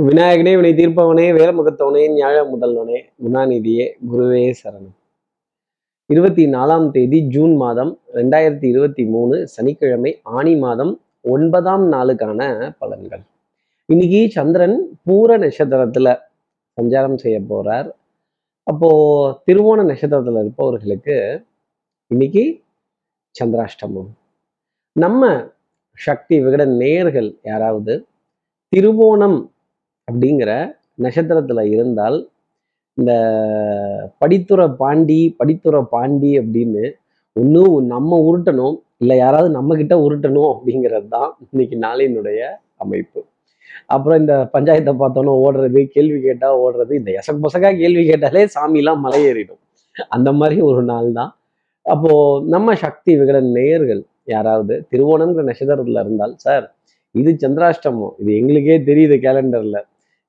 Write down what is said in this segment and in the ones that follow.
விநாயகனே வினை தீர்ப்பவனே வேலமுகத்தவனே ஞாழ முதல்வனே குணாநிதியே குருவே சரணம். இருபத்தி நாலாம் தேதி ஜூன் மாதம் ரெண்டாயிரத்தி இருபத்தி மூணு சனிக்கிழமை ஆணி மாதம் ஒன்பதாம் நாளுக்கான பலன்கள். இன்னைக்கு சந்திரன் பூர நட்சத்திரத்துல சஞ்சாரம் செய்ய போறார். அப்போ திருவோண நட்சத்திரத்துல இருப்பவர்களுக்கு இன்னைக்கு சந்திராஷ்டமம். நம்ம சக்தி விகட நேயர்கள் யாராவது திருவோணம் அப்படிங்கிற நட்சத்திரத்துல இருந்தால் இந்த படித்துறை பாண்டி படித்துறை பாண்டி அப்படின்னு ஒன்று நம்ம உருட்டணும் இல்லை யாராவது நம்ம கிட்ட உருட்டணும் அப்படிங்கிறது தான் இன்னைக்கு நாளினுடைய அமைப்பு. அப்புறம் இந்த பஞ்சாயத்தை பார்த்தோன்னே ஓடுறது கேள்வி கேட்டா ஓடுறது இந்த எசக் பொசக்கா கேள்வி கேட்டாலே சாமிலாம் மலையேறிடும். அந்த மாதிரி ஒரு நாள் தான் அப்போ நம்ம சக்தி விகடன் நேயர்கள் யாராவது திருவோணம்ங்கிற நட்சத்திரத்துல இருந்தால் சார் இது சந்திராஷ்டமம் இது எங்களுக்கே தெரியுது கேலண்டர்ல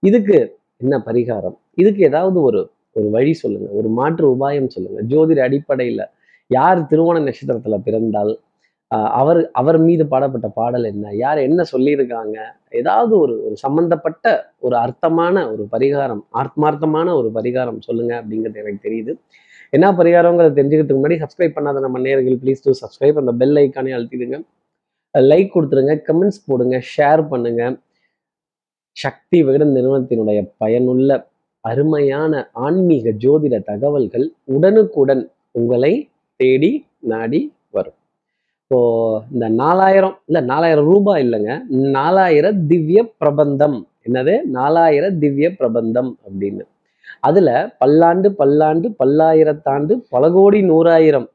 இதுக்கு என்ன பரிகாரம்? இதுக்கு ஏதாவது ஒரு ஒரு வழி சொல்லுங்க. ஒரு மாற்று உபாயம் சொல்லுங்க. ஜோதிட அடிப்படையில் யார் திருவோண நட்சத்திரத்தில் பிறந்தால் அவர் அவர் மீது பாடப்பட்ட பாடல் என்ன? யார் என்ன சொல்லியிருக்காங்க? ஏதாவது ஒரு ஒரு சம்பந்தப்பட்ட ஒரு அர்த்தமான ஒரு பரிகாரம் ஆத்மார்த்தமான ஒரு பரிகாரம் சொல்லுங்க அப்படிங்கிறது எனக்கு தெரியுது. என்ன பரிகாரங்கிறத தெரிஞ்சுக்கிறதுக்கு முன்னாடி சப்ஸ்கிரைப் பண்ணாத நம்ம நேர்கள் ப்ளீஸ் டூ சப்ஸ்கிரைப் அந்த பெல் ஐக்கானே அழுத்திடுங்க. லைக் கொடுத்துருங்க கமெண்ட்ஸ் போடுங்க ஷேர் பண்ணுங்க. சக்தி விகடன் நிறுவனத்தினுடைய பயனுள்ள அருமையான ஆன்மீக ஜோதிட தகவல்கள் உடனுக்குடன் உங்களை தேடி நாடி வரும். இப்போ இந்த நாலாயிரம் இல்லை நாலாயிரம் ரூபாய் இல்லைங்க நாலாயிர திவ்ய பிரபந்தம். என்னது? நாலாயிர திவ்ய பிரபந்தம் அப்படின்னு. அதுல பல்லாண்டு பல்லாண்டு பல்லாயிரத்தாண்டு பல கோடி நூறாயிரம்.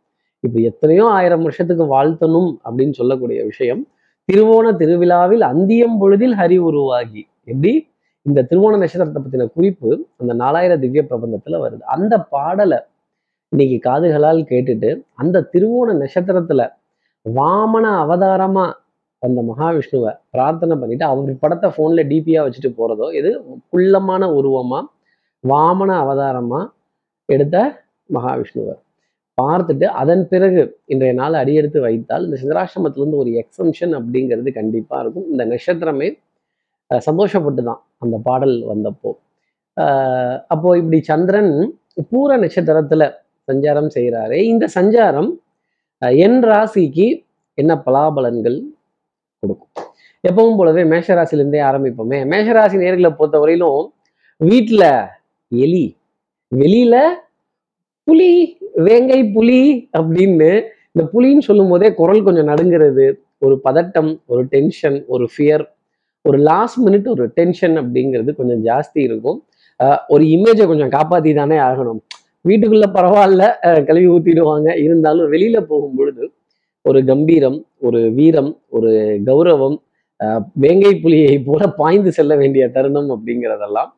இப்போ எத்தனையோ ஆயிரம் வருஷத்துக்கு வாழ்த்தணும் அப்படின்னு சொல்லக்கூடிய விஷயம் திருவோண திருவிழாவில் அந்தியம் பொழுதில் ஹரி உருவாகி. எப்படி? இந்த திருவோண நட்சத்திரத்தை பற்றின குறிப்பு அந்த நாலாயிர திவ்ய பிரபந்தத்துல வருது. அந்த பாடலை இன்னைக்கு காதுகளால் கேட்டுட்டு அந்த திருவோண நட்சத்திரத்துல வாமன அவதாரமா வந்த மகாவிஷ்ணுவை பிரார்த்தனை பண்ணிட்டு அவர் படத்தை ஃபோன்ல டிபியா வச்சுட்டு போறதோ இது குள்ளமான உருவமா வாமன அவதாரமா எடுத்த மகாவிஷ்ணுவை. பார்த்துட்டு அதன் பிறகு இன்றைய நாள் அடியெடுத்து வைத்தால் இந்த சந்திராசிரமத்துல இருந்து ஒரு எக்ஸம்ஷன் அப்படிங்கிறது கண்டிப்பாக இருக்கும். இந்த நட்சத்திரமே சந்தோஷப்பட்டு தான் அந்த பாடல் வந்தப்போ. அப்போ இப்படி சந்திரன் பூர நட்சத்திரத்துல சஞ்சாரம் செய்கிறாரு இந்த சஞ்சாரம் என் ராசிக்கு என்ன பலாபலன்கள் கொடுக்கும்? எப்பவும் போலவே மேஷராசிலேருந்தே ஆரம்பிப்போமே. மேஷராசி நேர்களை பொறுத்தவரையிலும் வீட்டுல எலி வெளியில புலி வேங்கை புலி அப்படின்னு இந்த புலின்னு சொல்லும் போதே குரல் கொஞ்சம் நடுங்கிறது ஒரு பதட்டம் ஒரு டென்ஷன் ஒரு ஃபியர் ஒரு லாஸ்ட் மினிட் ஒரு டென்ஷன் அப்படிங்கிறது கொஞ்சம் ஜாஸ்தி இருக்கும். ஆஹ் ஒரு இமேஜை கொஞ்சம் காப்பாத்தி தானே ஆகணும். வீட்டுக்குள்ள பரவாயில்ல கழுவி ஊத்திடுவாங்க. இருந்தாலும் வெளியில போகும் பொழுது ஒரு கம்பீரம் ஒரு வீரம் ஒரு கௌரவம் ஆஹ் வேங்கை புலியை போல பாய்ந்து செல்ல வேண்டிய தருணம் அப்படிங்கிறதெல்லாம்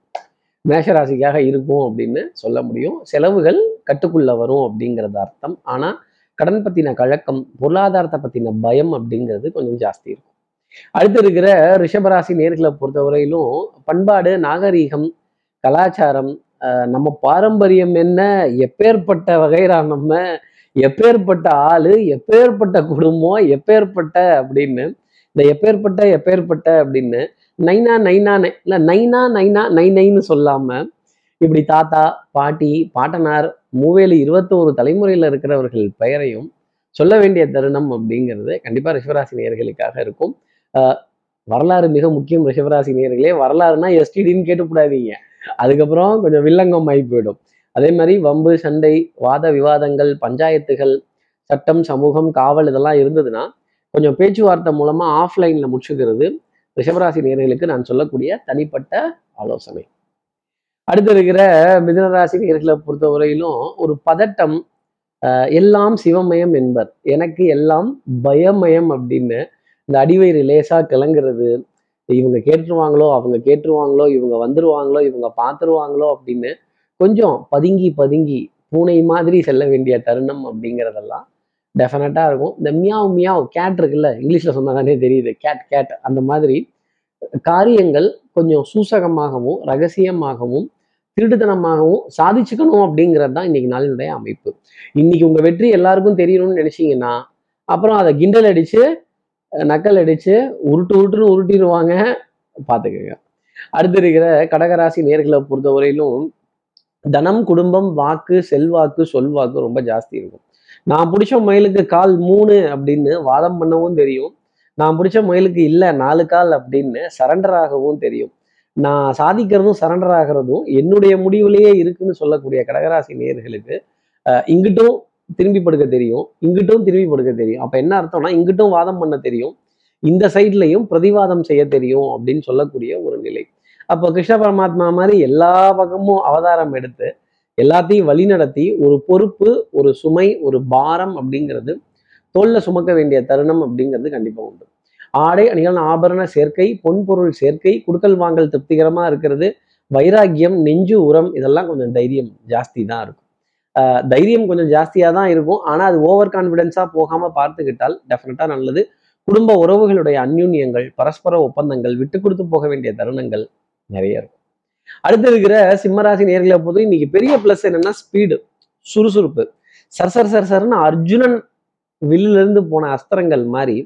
மேஷராசிக்காக இருக்கும் அப்படின்னு சொல்ல முடியும். செலவுகள் கட்டுக்குள்ள வரும் அப்படிங்கிறது அர்த்தம். ஆனா கடன் பத்தின கழக்கம் பொருளாதாரத்தை பத்தின பயம் அப்படிங்கிறது கொஞ்சம் ஜாஸ்தி இருக்கும். அடுத்து இருக்கிற ரிஷபராசி நேர்களை பொறுத்தவரையிலும் பண்பாடு நாகரீகம் கலாச்சாரம் நம்ம பாரம்பரியம் என்ன எப்பேற்பட்ட வகைரா நம்ம எப்பேற்பட்ட ஆளு எப்பேற்பட்ட குடும்பம் எப்பேற்பட்ட அப்படின்னு இந்த எப்பேற்பட்ட எப்பேற்பட்ட அப்படின்னு நைனா நைனா நை நைனா நைனா நை நைன்னு சொல்லாம இப்படி தாத்தா பாட்டி பாட்டனார் மூவேலு இருபத்தோரு தலைமுறையில இருக்கிறவர்கள் பெயரையும் சொல்ல வேண்டிய தருணம் அப்படிங்கிறது கண்டிப்பா ரிஷபராசி நேர்களுக்காக இருக்கும். வரலாறு மிக முக்கியம் ரிஷபராசி நேர்களே வரலாறுனா எஸ்டிடின்னு கேட்டுக்கூடாதீங்க அதுக்கப்புறம் கொஞ்சம் வில்லங்கம் ஆகி போயிடும். அதே மாதிரி வம்பு சண்டை வாத விவாதங்கள் பஞ்சாயத்துகள் சட்டம் சமூகம் காவல் இதெல்லாம் இருந்ததுன்னா கொஞ்சம் பேச்சுவார்த்தை மூலமாக ஆஃப்லைனில் முடிச்சுக்கிறது ரிஷபராசி நேர்களுக்கு நான் சொல்லக்கூடிய தனிப்பட்ட ஆலோசனை. அடுத்து இருக்கிற மிதனராசி நேர்களை பொறுத்தவரையிலும் ஒரு பதட்டம் எல்லாம் சிவமயம் என்பர். எனக்கு எல்லாம் பயமயம் அப்படின்னு இந்த அடிவயிறு லேசாக கிளங்குறது இவங்க கேட்டுருவாங்களோ அவங்க கேட்டுருவாங்களோ இவங்க வந்துருவாங்களோ இவங்க பார்த்துருவாங்களோ அப்படின்னு கொஞ்சம் பதுங்கி பதுங்கி பூனை மாதிரி செல்ல வேண்டிய தருணம் அப்படிங்கிறதெல்லாம் டெஃபினட்டாக இருக்கும். இந்த மியாவ் மியாவ் கேட் இருக்குல்ல இங்கிலீஷ்ல சொன்னாதானே தெரியுது. கேட் கேட் அந்த மாதிரி காரியங்கள் கொஞ்சம் சூசகமாகவும் ரகசியமாகவும் திருட்டுத்தனமாகவும் சாதிச்சுக்கணும் அப்படிங்கிறது தான் இன்னைக்கு நாளினுடைய அமைப்பு. இன்னைக்கு உங்கள் வெற்றி எல்லாருக்கும் தெரியணும்னு நினச்சிங்கன்னா அப்புறம் அதை கிண்டல் அடித்து நக்கல் அடிச்சு உருட்டு உருட்டுன்னு உருட்டிடுவாங்க. பார்த்துக்கோங்க. அடுத்து இருக்கிற கடகராசி நேர்களை பொறுத்தவரையிலும் தனம் குடும்பம் வாக்கு செல்வாக்கு சொல்வாக்கு ரொம்ப ஜாஸ்தி இருக்கும். நான் பிடிச்ச மயிலுக்கு கால் மூணு அப்படின்னு வாதம் பண்ணவும் தெரியும். நான் பிடிச்ச மயிலுக்கு இல்லை நாலு கால் அப்படின்னு சரண்டர் ஆகவும் தெரியும். நான் சாதிக்கிறதும் சரண்டர் ஆகிறதும் என்னுடைய முடிவுலேயே இருக்குன்னு சொல்லக்கூடிய கடகராசி நேர்களுக்கு இங்கிட்டும் திரும்பி படுக்க தெரியும். இங்கிட்டும் திரும்பி படுக்க தெரியும். அப்ப என்ன அர்த்தம்னா இங்கிட்டும் வாதம் பண்ண தெரியும். இந்த சைட்லையும் பிரதிவாதம் செய்ய தெரியும் அப்படின்னு சொல்லக்கூடிய ஒரு நிலை. அப்போ கிருஷ்ண பரமாத்மா மாதிரி எல்லா பக்கமும் அவதாரம் எடுத்து எல்லாத்தையும் வழிநடத்தி ஒரு பொறுப்பு ஒரு சுமை ஒரு பாரம் அப்படிங்கிறது தோல்ல சுமக்க வேண்டிய தருணம் அப்படிங்கிறது கண்டிப்பா உண்டு. ஆடை அணிகள் ஆபரண சேர்க்கை பொன்பொருள் சேர்க்கை குடுக்கல் வாங்கல் திருப்திகரமா இருக்கிறது வைராக்கியம் நெஞ்சு உரம் இதெல்லாம் கொஞ்சம் தைரியம் ஜாஸ்தி தான் இருக்கும். தைரியம் கொஞ்சம் ஜாஸ்தியாக தான் இருக்கும். ஆனால் அது ஓவர் கான்ஃபிடென்ஸாக போகாமல் பார்த்துக்கிட்டால் டெஃபினட்டாக நல்லது. குடும்ப உறவுகளுடைய அந்யுன்யங்கள் பரஸ்பர ஒப்பந்தங்கள் விட்டு கொடுத்து போக வேண்டிய தருணங்கள் நிறைய இருக்கும். அடுத்து இருக்கிற சிம்மராசி நேர்களை பொறுத்து இன்னைக்கு பெரிய பிளஸ் என்னன்னா ஸ்பீடு சுறுசுறுப்பு. சர் சர் சர் சர்னு அர்ஜுனன் வில்லிலிருந்து போன அஸ்திரங்கள் மாதிரி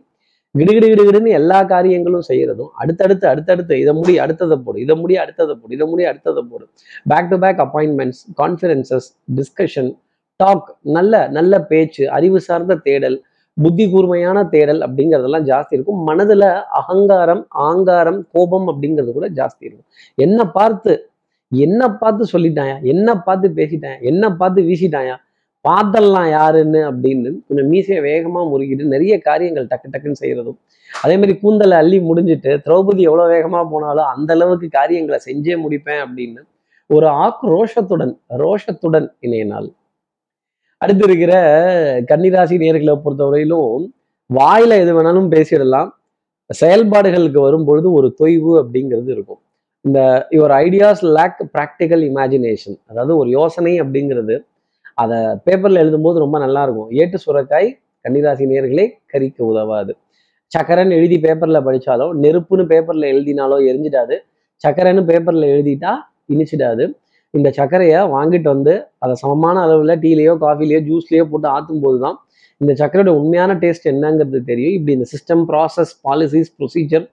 கிடுகிடு கிடுகிடுன்னு எல்லா காரியங்களும் செய்யறதும் அடுத்தடுத்து அடுத்தடுத்து இதை முடி அடுத்ததை போடு இதை முடி அடுத்ததை போடு இதை முடி அடுத்ததை போடு. Back to back appointments conferences discussion talk நல்ல நல்ல பேச்சு அறிவு சார்ந்த தேடல் புத்தி கூர்மையான தேடல் அப்படிங்கிறதெல்லாம் ஜாஸ்தி இருக்கும். மனதுல அகங்காரம் ஆங்காரம் கோபம் அப்படிங்கிறது கூட ஜாஸ்தி இருக்கும். என்ன பார்த்து என்ன பார்த்து சொல்லிட்டாயா? என்ன பார்த்து பேசிட்டாயா? என்ன பார்த்து வீசிட்டாயா? பார்த்தல்லாம் யாருன்னு அப்படின்னு கொஞ்சம் மீசையை வேகமா முறுகிட்டு நிறைய காரியங்கள் டக்கு டக்குன்னு செய்யறதும் அதே மாதிரி கூந்தலை அள்ளி முடிஞ்சிட்டு திரௌபதி எவ்வளவு வேகமா போனாலும் அந்த அளவுக்கு காரியங்களை செஞ்சே முடிப்பேன் அப்படின்னு ஒரு ஆக்ரோஷத்துடன் ரோஷத்துடன் இணைய நாள் அடுத்து இருக்கிற கன்னிராசி நேர்களை பொறுத்தவரையிலும் வாயில எது வேணாலும் பேசிடலாம். செயல்பாடுகளுக்கு வரும்பொழுது ஒரு தொய்வு அப்படிங்கிறது இருக்கும். இந்த your ideas lack practical imagination அதாவது ஒரு யோசனை அப்படிங்கிறது அதை பேப்பரில் எழுதும்போது ரொம்ப நல்லா இருக்கும் ஏட்டு சுரக்காய் கன்னிராசி நேர்களே கறிக்க உதவாது. சக்கரன்னு எழுதி பேப்பரில் படித்தாலோ நெருப்புன்னு பேப்பரில் எழுதினாலோ எரிஞ்சிடாது. சக்கரைன்னு பேப்பரில் எழுதிட்டா இனிச்சிடாது. இந்த சர்க்கரையை வாங்கிட்டு வந்து அதை சமமான அளவில் டீலேயோ காஃபிலேயோ ஜூஸ்லேயோ போட்டு ஆற்றும் போது தான் இந்த சர்க்கரையோட உண்மையான டேஸ்ட் என்னங்கிறது தெரியும். இப்படி இந்த சிஸ்டம் ப்ராசஸ் பாலிசிஸ் ப்ரொசீஜர்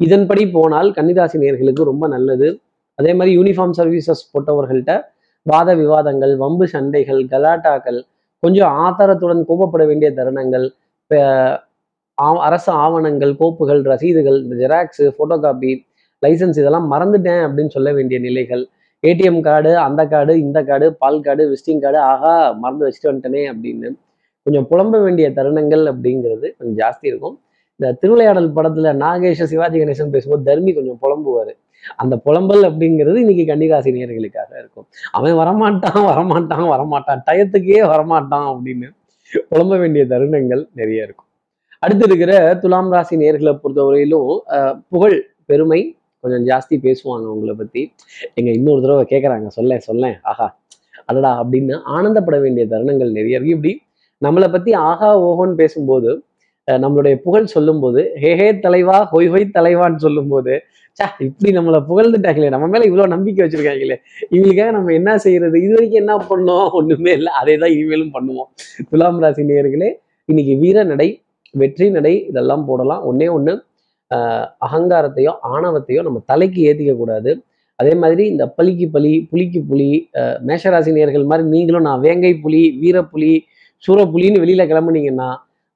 இதன்படி போனால் கன்னிராசி நேர்களுக்கு ரொம்ப நல்லது. அதே மாதிரி யூனிஃபார்ம் சர்வீசஸ் போட்டவர்கள்ட்ட வாத விவாதங்கள் வம்பு சண்டைகள் கலாட்டாக்கள் கொஞ்சம் ஆதாரத்துடன் கோபப்பட வேண்டிய தருணங்கள் அரசு ஆவணங்கள் கோப்புகள் ரசீதுகள் இந்த ஜெராக்ஸு ஃபோட்டோ காப்பி லைசன்ஸ் இதெல்லாம் மறந்துட்டேன் அப்படின்னு சொல்ல வேண்டிய நிலைகள். ஏடிஎம் கார்டு அந்த கார்டு இந்த கார்டு பால் கார்டு விசிட்டிங் கார்டு ஆகா மறந்து வச்சுட்டு வந்துட்டனே அப்படின்னு கொஞ்சம் புலம்ப வேண்டிய தருணங்கள் அப்படிங்கிறது கொஞ்சம் ஜாஸ்தி இருக்கும். இந்த திருவிளையாடல் படத்துல நாகேஷ சிவாஜி கணேசன் பேசும்போது தர்மி கொஞ்சம் புலம்புவார். அந்த புலம்பல் அப்படிங்கிறது இன்னைக்கு கன்னிராசி நேர்களுக்காக இருக்கும். அவன் வரமாட்டான் வரமாட்டான் வரமாட்டான் டயத்துக்கே வரமாட்டான் அப்படின்னு புலம்ப வேண்டிய தருணங்கள் நிறைய இருக்கும். அடுத்து இருக்கிற துலாம் ராசி நேர்களை பொறுத்தவரையிலும் புகழ் பெருமை கொஞ்சம் ஜாஸ்தி பேசுவாங்க உங்களை பத்தி. எங்க இன்னொரு தடவை கேட்குறாங்க சொல்ல சொல்ல ஆஹா அடடா அப்படின்னு ஆனந்தப்பட வேண்டிய தருணங்கள் நிறைய இருக்கு. இப்படி நம்மளை பத்தி ஆஹா ஓஹோன்னு பேசும்போது நம்மளுடைய புகழ் சொல்லும்போது ஹே ஹே தலைவா ஹொய் ஹொய் தலைவான்னு சொல்லும்போது சா இப்படி நம்மளை புகழ்ந்துட்டாங்களே நம்ம மேல இவ்வளோ நம்பிக்கை வச்சிருக்காங்களே இவங்களுக்காக நம்ம என்ன செய்யறது இது வரைக்கும் என்ன பண்ணோம் ஒண்ணுமே இல்லை அதே தான் இனிமேலும் பண்ணுவோம். துலாம் ராசி நேர்களே இன்னைக்கு வீர நடை வெற்றி நடை இதெல்லாம் போடலாம். ஒன்னே ஒன்று அகங்காரத்தையோ ஆணவத்தையோ நம்ம தலைக்கு ஏற்றிக்க கூடாது. அதே மாதிரி இந்த பலிக்கு பலி புலிக்கு புலி மேஷராசி நேர்கள் மாதிரி நீங்களும் நான் வேங்கை புலி வீரப்புலி சூரப்புலின்னு வெளியில கிளம்புனீங்கன்னா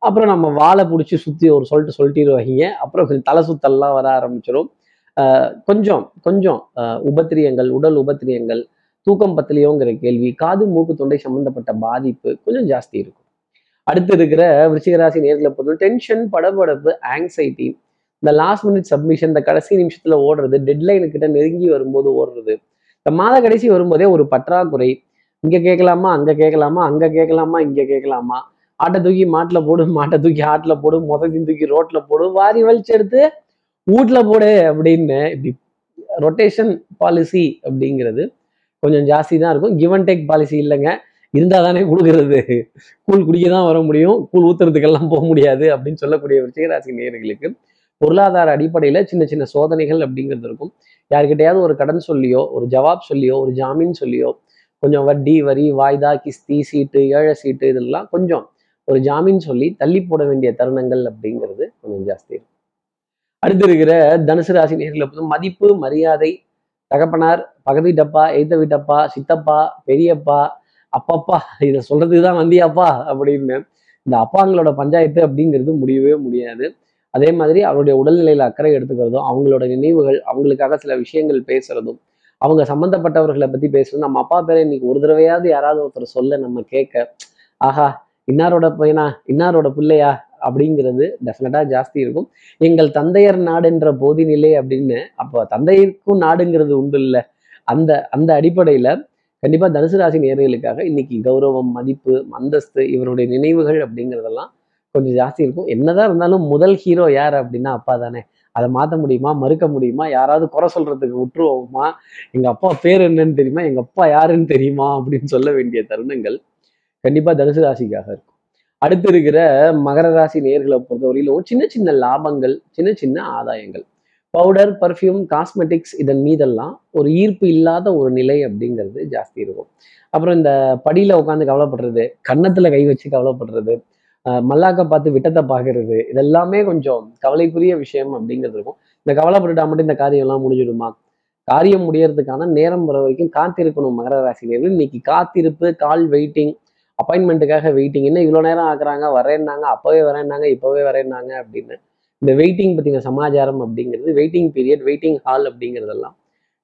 அப்புறம் நம்ம வாழை பிடிச்சி சுற்றி ஒரு சொல்லிட்டு சொல்லிட்டுருவாங்க அப்புறம் கொஞ்சம் தலை சுத்தல்லாம் வர ஆரம்பிச்சிடும் கொஞ்சம் கொஞ்சம் உபத்திரியங்கள் உடல் உபத்திரியங்கள் தூக்கம் பத்திலையோங்கிற கேள்வி காது மூக்கு தொண்டை சம்பந்தப்பட்ட பாதிப்பு கொஞ்சம் ஜாஸ்தி இருக்கும். அடுத்து இருக்கிற விருச்சிகராசி நேர்களை பொறுத்த டென்ஷன் படபடப்பு ஆங்ஸைட்டி இந்த லாஸ்ட் மினிட் சப்மிஷன் இந்த கடைசி நிமிஷத்துல ஓடுறது டெட்லைனு கிட்ட நெருங்கி வரும்போது ஓடுறது. இந்த மாத கடைசி வரும்போதே ஒரு பற்றாக்குறை. இங்க கேட்கலாமா அங்க கேட்கலாமா அங்க கேட்கலாமா இங்க கேட்கலாமா? ஆட்டை தூக்கி மாட்டில் போடு மாட்டை தூக்கி ஆட்டில் போடு மொத்தத்தையும் தூக்கி ரோட்டில் போடு வாரி வலிச்சு எடுத்து வீட்டில் போடு அப்படின்னு இப்படி ரொட்டேஷன் பாலிசி அப்படிங்கிறது கொஞ்சம் ஜாஸ்தி தான் இருக்கும். கிவ் அண்ட் டேக் பாலிசி இல்லைங்க. இருந்தால் தானே கொடுக்கறது. கூழ் குடிக்க தான் வர முடியும். கூழ் ஊத்துறதுக்கெல்லாம் போக முடியாது அப்படின்னு சொல்லக்கூடிய விஜயராசி நேர்களுக்கு பொருளாதார அடிப்படையில் சின்ன சின்ன சோதனைகள் அப்படிங்கிறது இருக்கும். யாருக்கிட்டையாவது ஒரு கடன் சொல்லியோ ஒரு ஜவாப் சொல்லியோ ஒரு ஜாமீன் சொல்லியோ கொஞ்சம் வட்டி வரி வாய்தா கிஸ்தி சீட்டு ஏழை சீட்டு இதெல்லாம் கொஞ்சம் ஒரு ஜாமீன் சொல்லி தள்ளி போட வேண்டிய தருணங்கள் அப்படிங்கிறது கொஞ்சம் ஜாஸ்தி இருக்கும் அடுத்து இருக்கிற தனுசு ராசி நேர்களை மதிப்பு மரியாதை தகப்பனார் பக்கத்து வீட்டப்பா எய்த்த வீட்டப்பா சித்தப்பா பெரியப்பா அப்பப்பா இதை சொல்றதுக்கு தான் வந்தியாப்பா அப்படின்னு இந்த அப்பாங்களோட பஞ்சாயத்து அப்படிங்கிறது முடியவே முடியாது. அதே மாதிரி அவருடைய உடல்நிலையில அக்கறை எடுத்துக்கிறதும் அவங்களோட நினைவுகள் அவங்களுக்காக சில விஷயங்கள் பேசுறதும் அவங்க சம்மந்தப்பட்டவர்களை பத்தி பேசுறதும் நம்ம அப்பா பேரை இன்னைக்கு ஒரு தடவையாவது யாராவது ஒருத்தர் சொல்ல நம்ம கேட்க ஆஹா இன்னாரோட பையனா இன்னாரோட பிள்ளையா? அப்படிங்கிறது டெஃபினட்டாக ஜாஸ்தி இருக்கும். எங்கள் தந்தையர் நாடுன்ற போதினிலே அப்படின்னு அப்போ தந்தைக்கும் நாடுங்கிறது உண்டு இல்லை. அந்த அந்த அடிப்படையில கண்டிப்பாக தனுசு ராசி நேர்களுக்காக இன்னைக்கு கௌரவம் மதிப்பு அந்தஸ்து இவருடைய நினைவுகள் அப்படிங்கிறதெல்லாம் கொஞ்சம் ஜாஸ்தி இருக்கும். என்னதான் இருந்தாலும் முதல் ஹீரோ யார் அப்படின்னா அப்பா தானே. அதை மாற்ற முடியுமா மறுக்க முடியுமா யாராவது குறை சொல்றதுக்கு விட்டுருவோமா எங்கள் அப்பா பேர் என்னன்னு தெரியுமா எங்கள் அப்பா யாருன்னு தெரியுமா அப்படின்னு சொல்ல வேண்டிய தருணங்கள் கண்டிப்பாக தனுசு ராசிக்காக இருக்கும். அடுத்து இருக்கிற மகர ராசி நேர்களை பொறுத்தவரையிலும் சின்ன சின்ன லாபங்கள் சின்ன சின்ன ஆதாயங்கள். பவுடர் பர்ஃப்யூம் காஸ்மெட்டிக்ஸ் இதன் மீதெல்லாம் ஒரு ஈர்ப்பு இல்லாத ஒரு நிலை அப்படிங்கிறது ஜாஸ்தி இருக்கும். அப்புறம் இந்த படியில உட்காந்து கவலைப்படுறது கன்னத்துல கை வச்சு கவலைப்படுறது ஆஹ் மல்லாக்க பார்த்து விட்டத்தை பார்க்கறது இதெல்லாமே கொஞ்சம் கவலைக்குரிய விஷயம் அப்படிங்கிறது இருக்கும். இந்த கவலைப்பட்டுட்டா மட்டும் இந்த காரியம் எல்லாம் முடிஞ்சிடுமா? காரியம் முடியறதுக்கான நேரம் வர வரைக்கும் காத்திருக்கணும் மகர ராசினியர்கள் இன்னைக்கு காத்திருப்பு கால் வெயிட்டிங் அப்பாயின்மெண்ட்டுக்காக வெயிட்டிங் என்ன இவ்வளோ நேரம் ஆக்குறாங்க வரேன்னாங்க. அப்போவே வரேன்னாங்க. இப்போவே வரேன்னாங்க அப்படின்னு. இந்த வெயிட்டிங் பற்றின சமாச்சாரம் அப்படிங்கிறது வெயிட்டிங் பீரியட் வெயிட்டிங் ஹால் அப்படிங்கிறதெல்லாம்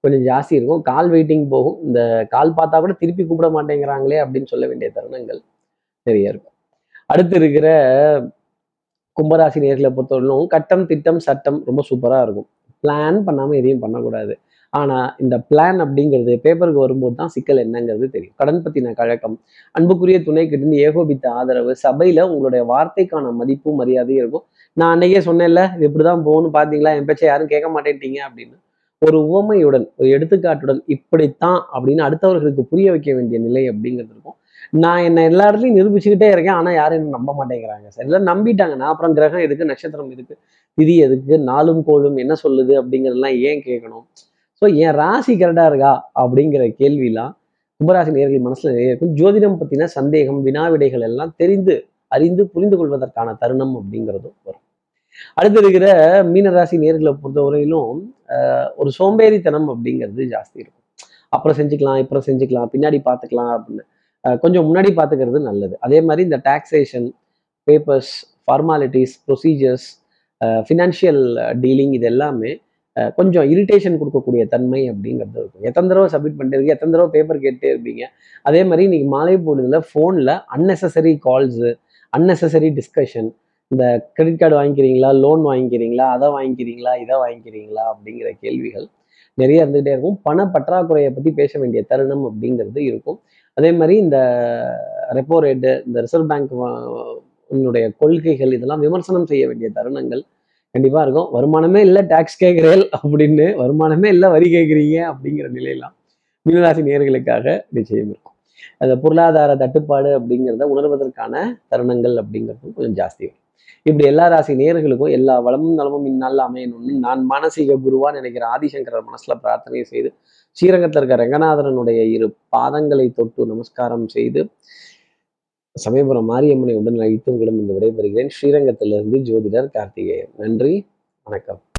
கொஞ்சம் ஜாஸ்தி இருக்கும். கால் வெயிட்டிங் போகும். இந்த கால் பார்த்தா கூட திருப்பி கூப்பிட மாட்டேங்கிறாங்களே அப்படின்னு சொல்ல வேண்டிய தருணங்கள் நிறைய இருக்கும். அடுத்து இருக்கிற கும்பராசி நேர்களை பொறுத்தவரையிலும் கட்டம் திட்டம் சட்டம் ரொம்ப சூப்பராக இருக்கும். பிளான் பண்ணாமல் எதையும் பண்ணக்கூடாது. ஆனால் இந்த பிளான் அப்படிங்கிறது பேப்பருக்கு வரும்போது தான் சிக்கல் என்னங்கிறது தெரியும். கடன் பற்றின கழகம் அன்புக்குரிய துணை கிட்ட ஏகோபித்த ஆதரவு சபையில் உங்களுடைய வார்த்தைக்கான மதிப்பும் மரியாதையும் இருக்கும். நான் அன்னைக்கே சொன்னேன்ல இது இப்படி தான் போகணும் பார்த்தீங்களா என் பேச்சை யாரும் கேட்க மாட்டேன்ட்டீங்க அப்படின்னு. ஒரு உவமையுடன் ஒரு எடுத்துக்காட்டுடன் இப்படித்தான் அப்படின்னு அடுத்தவர்களுக்கு புரிய வைக்க வேண்டிய நிலை அப்படிங்கிறது இருக்கும். நான் என்ன எல்லா இடத்துலையும் நிரூபிச்சுக்கிட்டே இருக்கேன் ஆனால் யாரும் என்ன நம்ப மாட்டேங்கிறாங்க. சார் எல்லாம் நம்பிட்டாங்கன்னா அப்புறம் கிரகம் எதுக்கு? நட்சத்திரம் எதுக்கு? விதி எதுக்கு? நாளும் கோளும் என்ன சொல்லுது அப்படிங்கிறதெல்லாம் ஏன் கேட்கணும்? ஸோ என் ராசி கரெக்டாக இருக்கா? அப்படிங்கிற கேள்விலாம் கும்பராசி நேர்கள் மனசுல நிறைய இருக்கும். ஜோதிடம் பற்றின சந்தேகம் வினாவிடைகள் எல்லாம் தெரிந்து அறிந்து புரிந்து கொள்வதற்கான தருணம் அப்படிங்கிறதும் வரும். அடுத்து இருக்கிற மீனராசி நேர்களை பொறுத்தவரையிலும் ஆஹ் ஒரு சோம்பேறித்தனம் அப்படிங்கிறது ஜாஸ்தி இருக்கும். அப்புறம் செஞ்சுக்கலாம் இப்புறம் செஞ்சுக்கலாம் பின்னாடி பார்த்துக்கலாம் அப்படின்னு. கொஞ்சம் முன்னாடி பார்த்துக்கிறது நல்லது. அதே மாதிரி இந்த taxation papers formalities procedures financial dealing இது எல்லாமே கொஞ்சம் இரிட்டேஷன் கொடுக்கக்கூடிய தன்மை அப்படிங்கிறது இருக்கும். எத்தனை தடவை சப்மிட் பண்ணிட்டு இருக்கு எத்தனை தடவை பேப்பர் கேட்டே இருப்பீங்க? அதே மாதிரி இன்னைக்கு மாலை பொழுதுல ஃபோனில் அன்னெசரி கால்ஸு அன்னெசரி டிஸ்கஷன் இந்த கிரெடிட் கார்டு வாங்கிக்கிறீங்களா? லோன் வாங்கிக்கிறீங்களா? அதை வாங்கிக்கிறீங்களா? இதை வாங்கிக்கிறீங்களா? அப்படிங்கிற கேள்விகள் நிறைய இருந்துகிட்டே இருக்கும். பண பற்றாக்குறையை பற்றி பேச வேண்டிய தருணம் அப்படிங்கிறது இருக்கும். அதே மாதிரி இந்த ரெப்போ ரேட்டு இந்த ரிசர்வ் பேங்க் உன்னுடைய கொள்கைகள் இதெல்லாம் விமர்சனம் செய்ய வேண்டிய தருணங்கள் கண்டிப்பாக இருக்கும். வருமானமே இல்லை டேக்ஸ் கேட்குறேன் அப்படின்னு வருமானமே இல்லை வரி கேட்குறீங்க அப்படிங்கிற நிலையெல்லாம் மீனராசி நேர்களுக்காக நிச்சயம் இருக்கும். அந்த பொருளாதார தட்டுப்பாடு அப்படிங்கிறத உணர்வதற்கான தருணங்கள் அப்படிங்கிறதும் கொஞ்சம் ஜாஸ்தி வரும். இப்படி எல்லா ராசி நேர்களுக்கும் எல்லா வளமும் நலமும் இந்நாளில் அமையணும்னு நான் மானசீக குருவான்னு நினைக்கிற ஆதிசங்கரர் மனசுல பிரார்த்தனை செய்து ஸ்ரீரங்கத்தில் இருக்க ரங்கநாதரனுடைய இரு பாதங்களை தொட்டு நமஸ்காரம் செய்து சமயபுரம் மாரியம்மனை உடன் அழைத்து உங்களிடம் இந்த விடைபெறுகிறேன். ஸ்ரீரங்கத்திலிருந்து ஜோதிடர் கார்த்திகேயன். நன்றி வணக்கம்.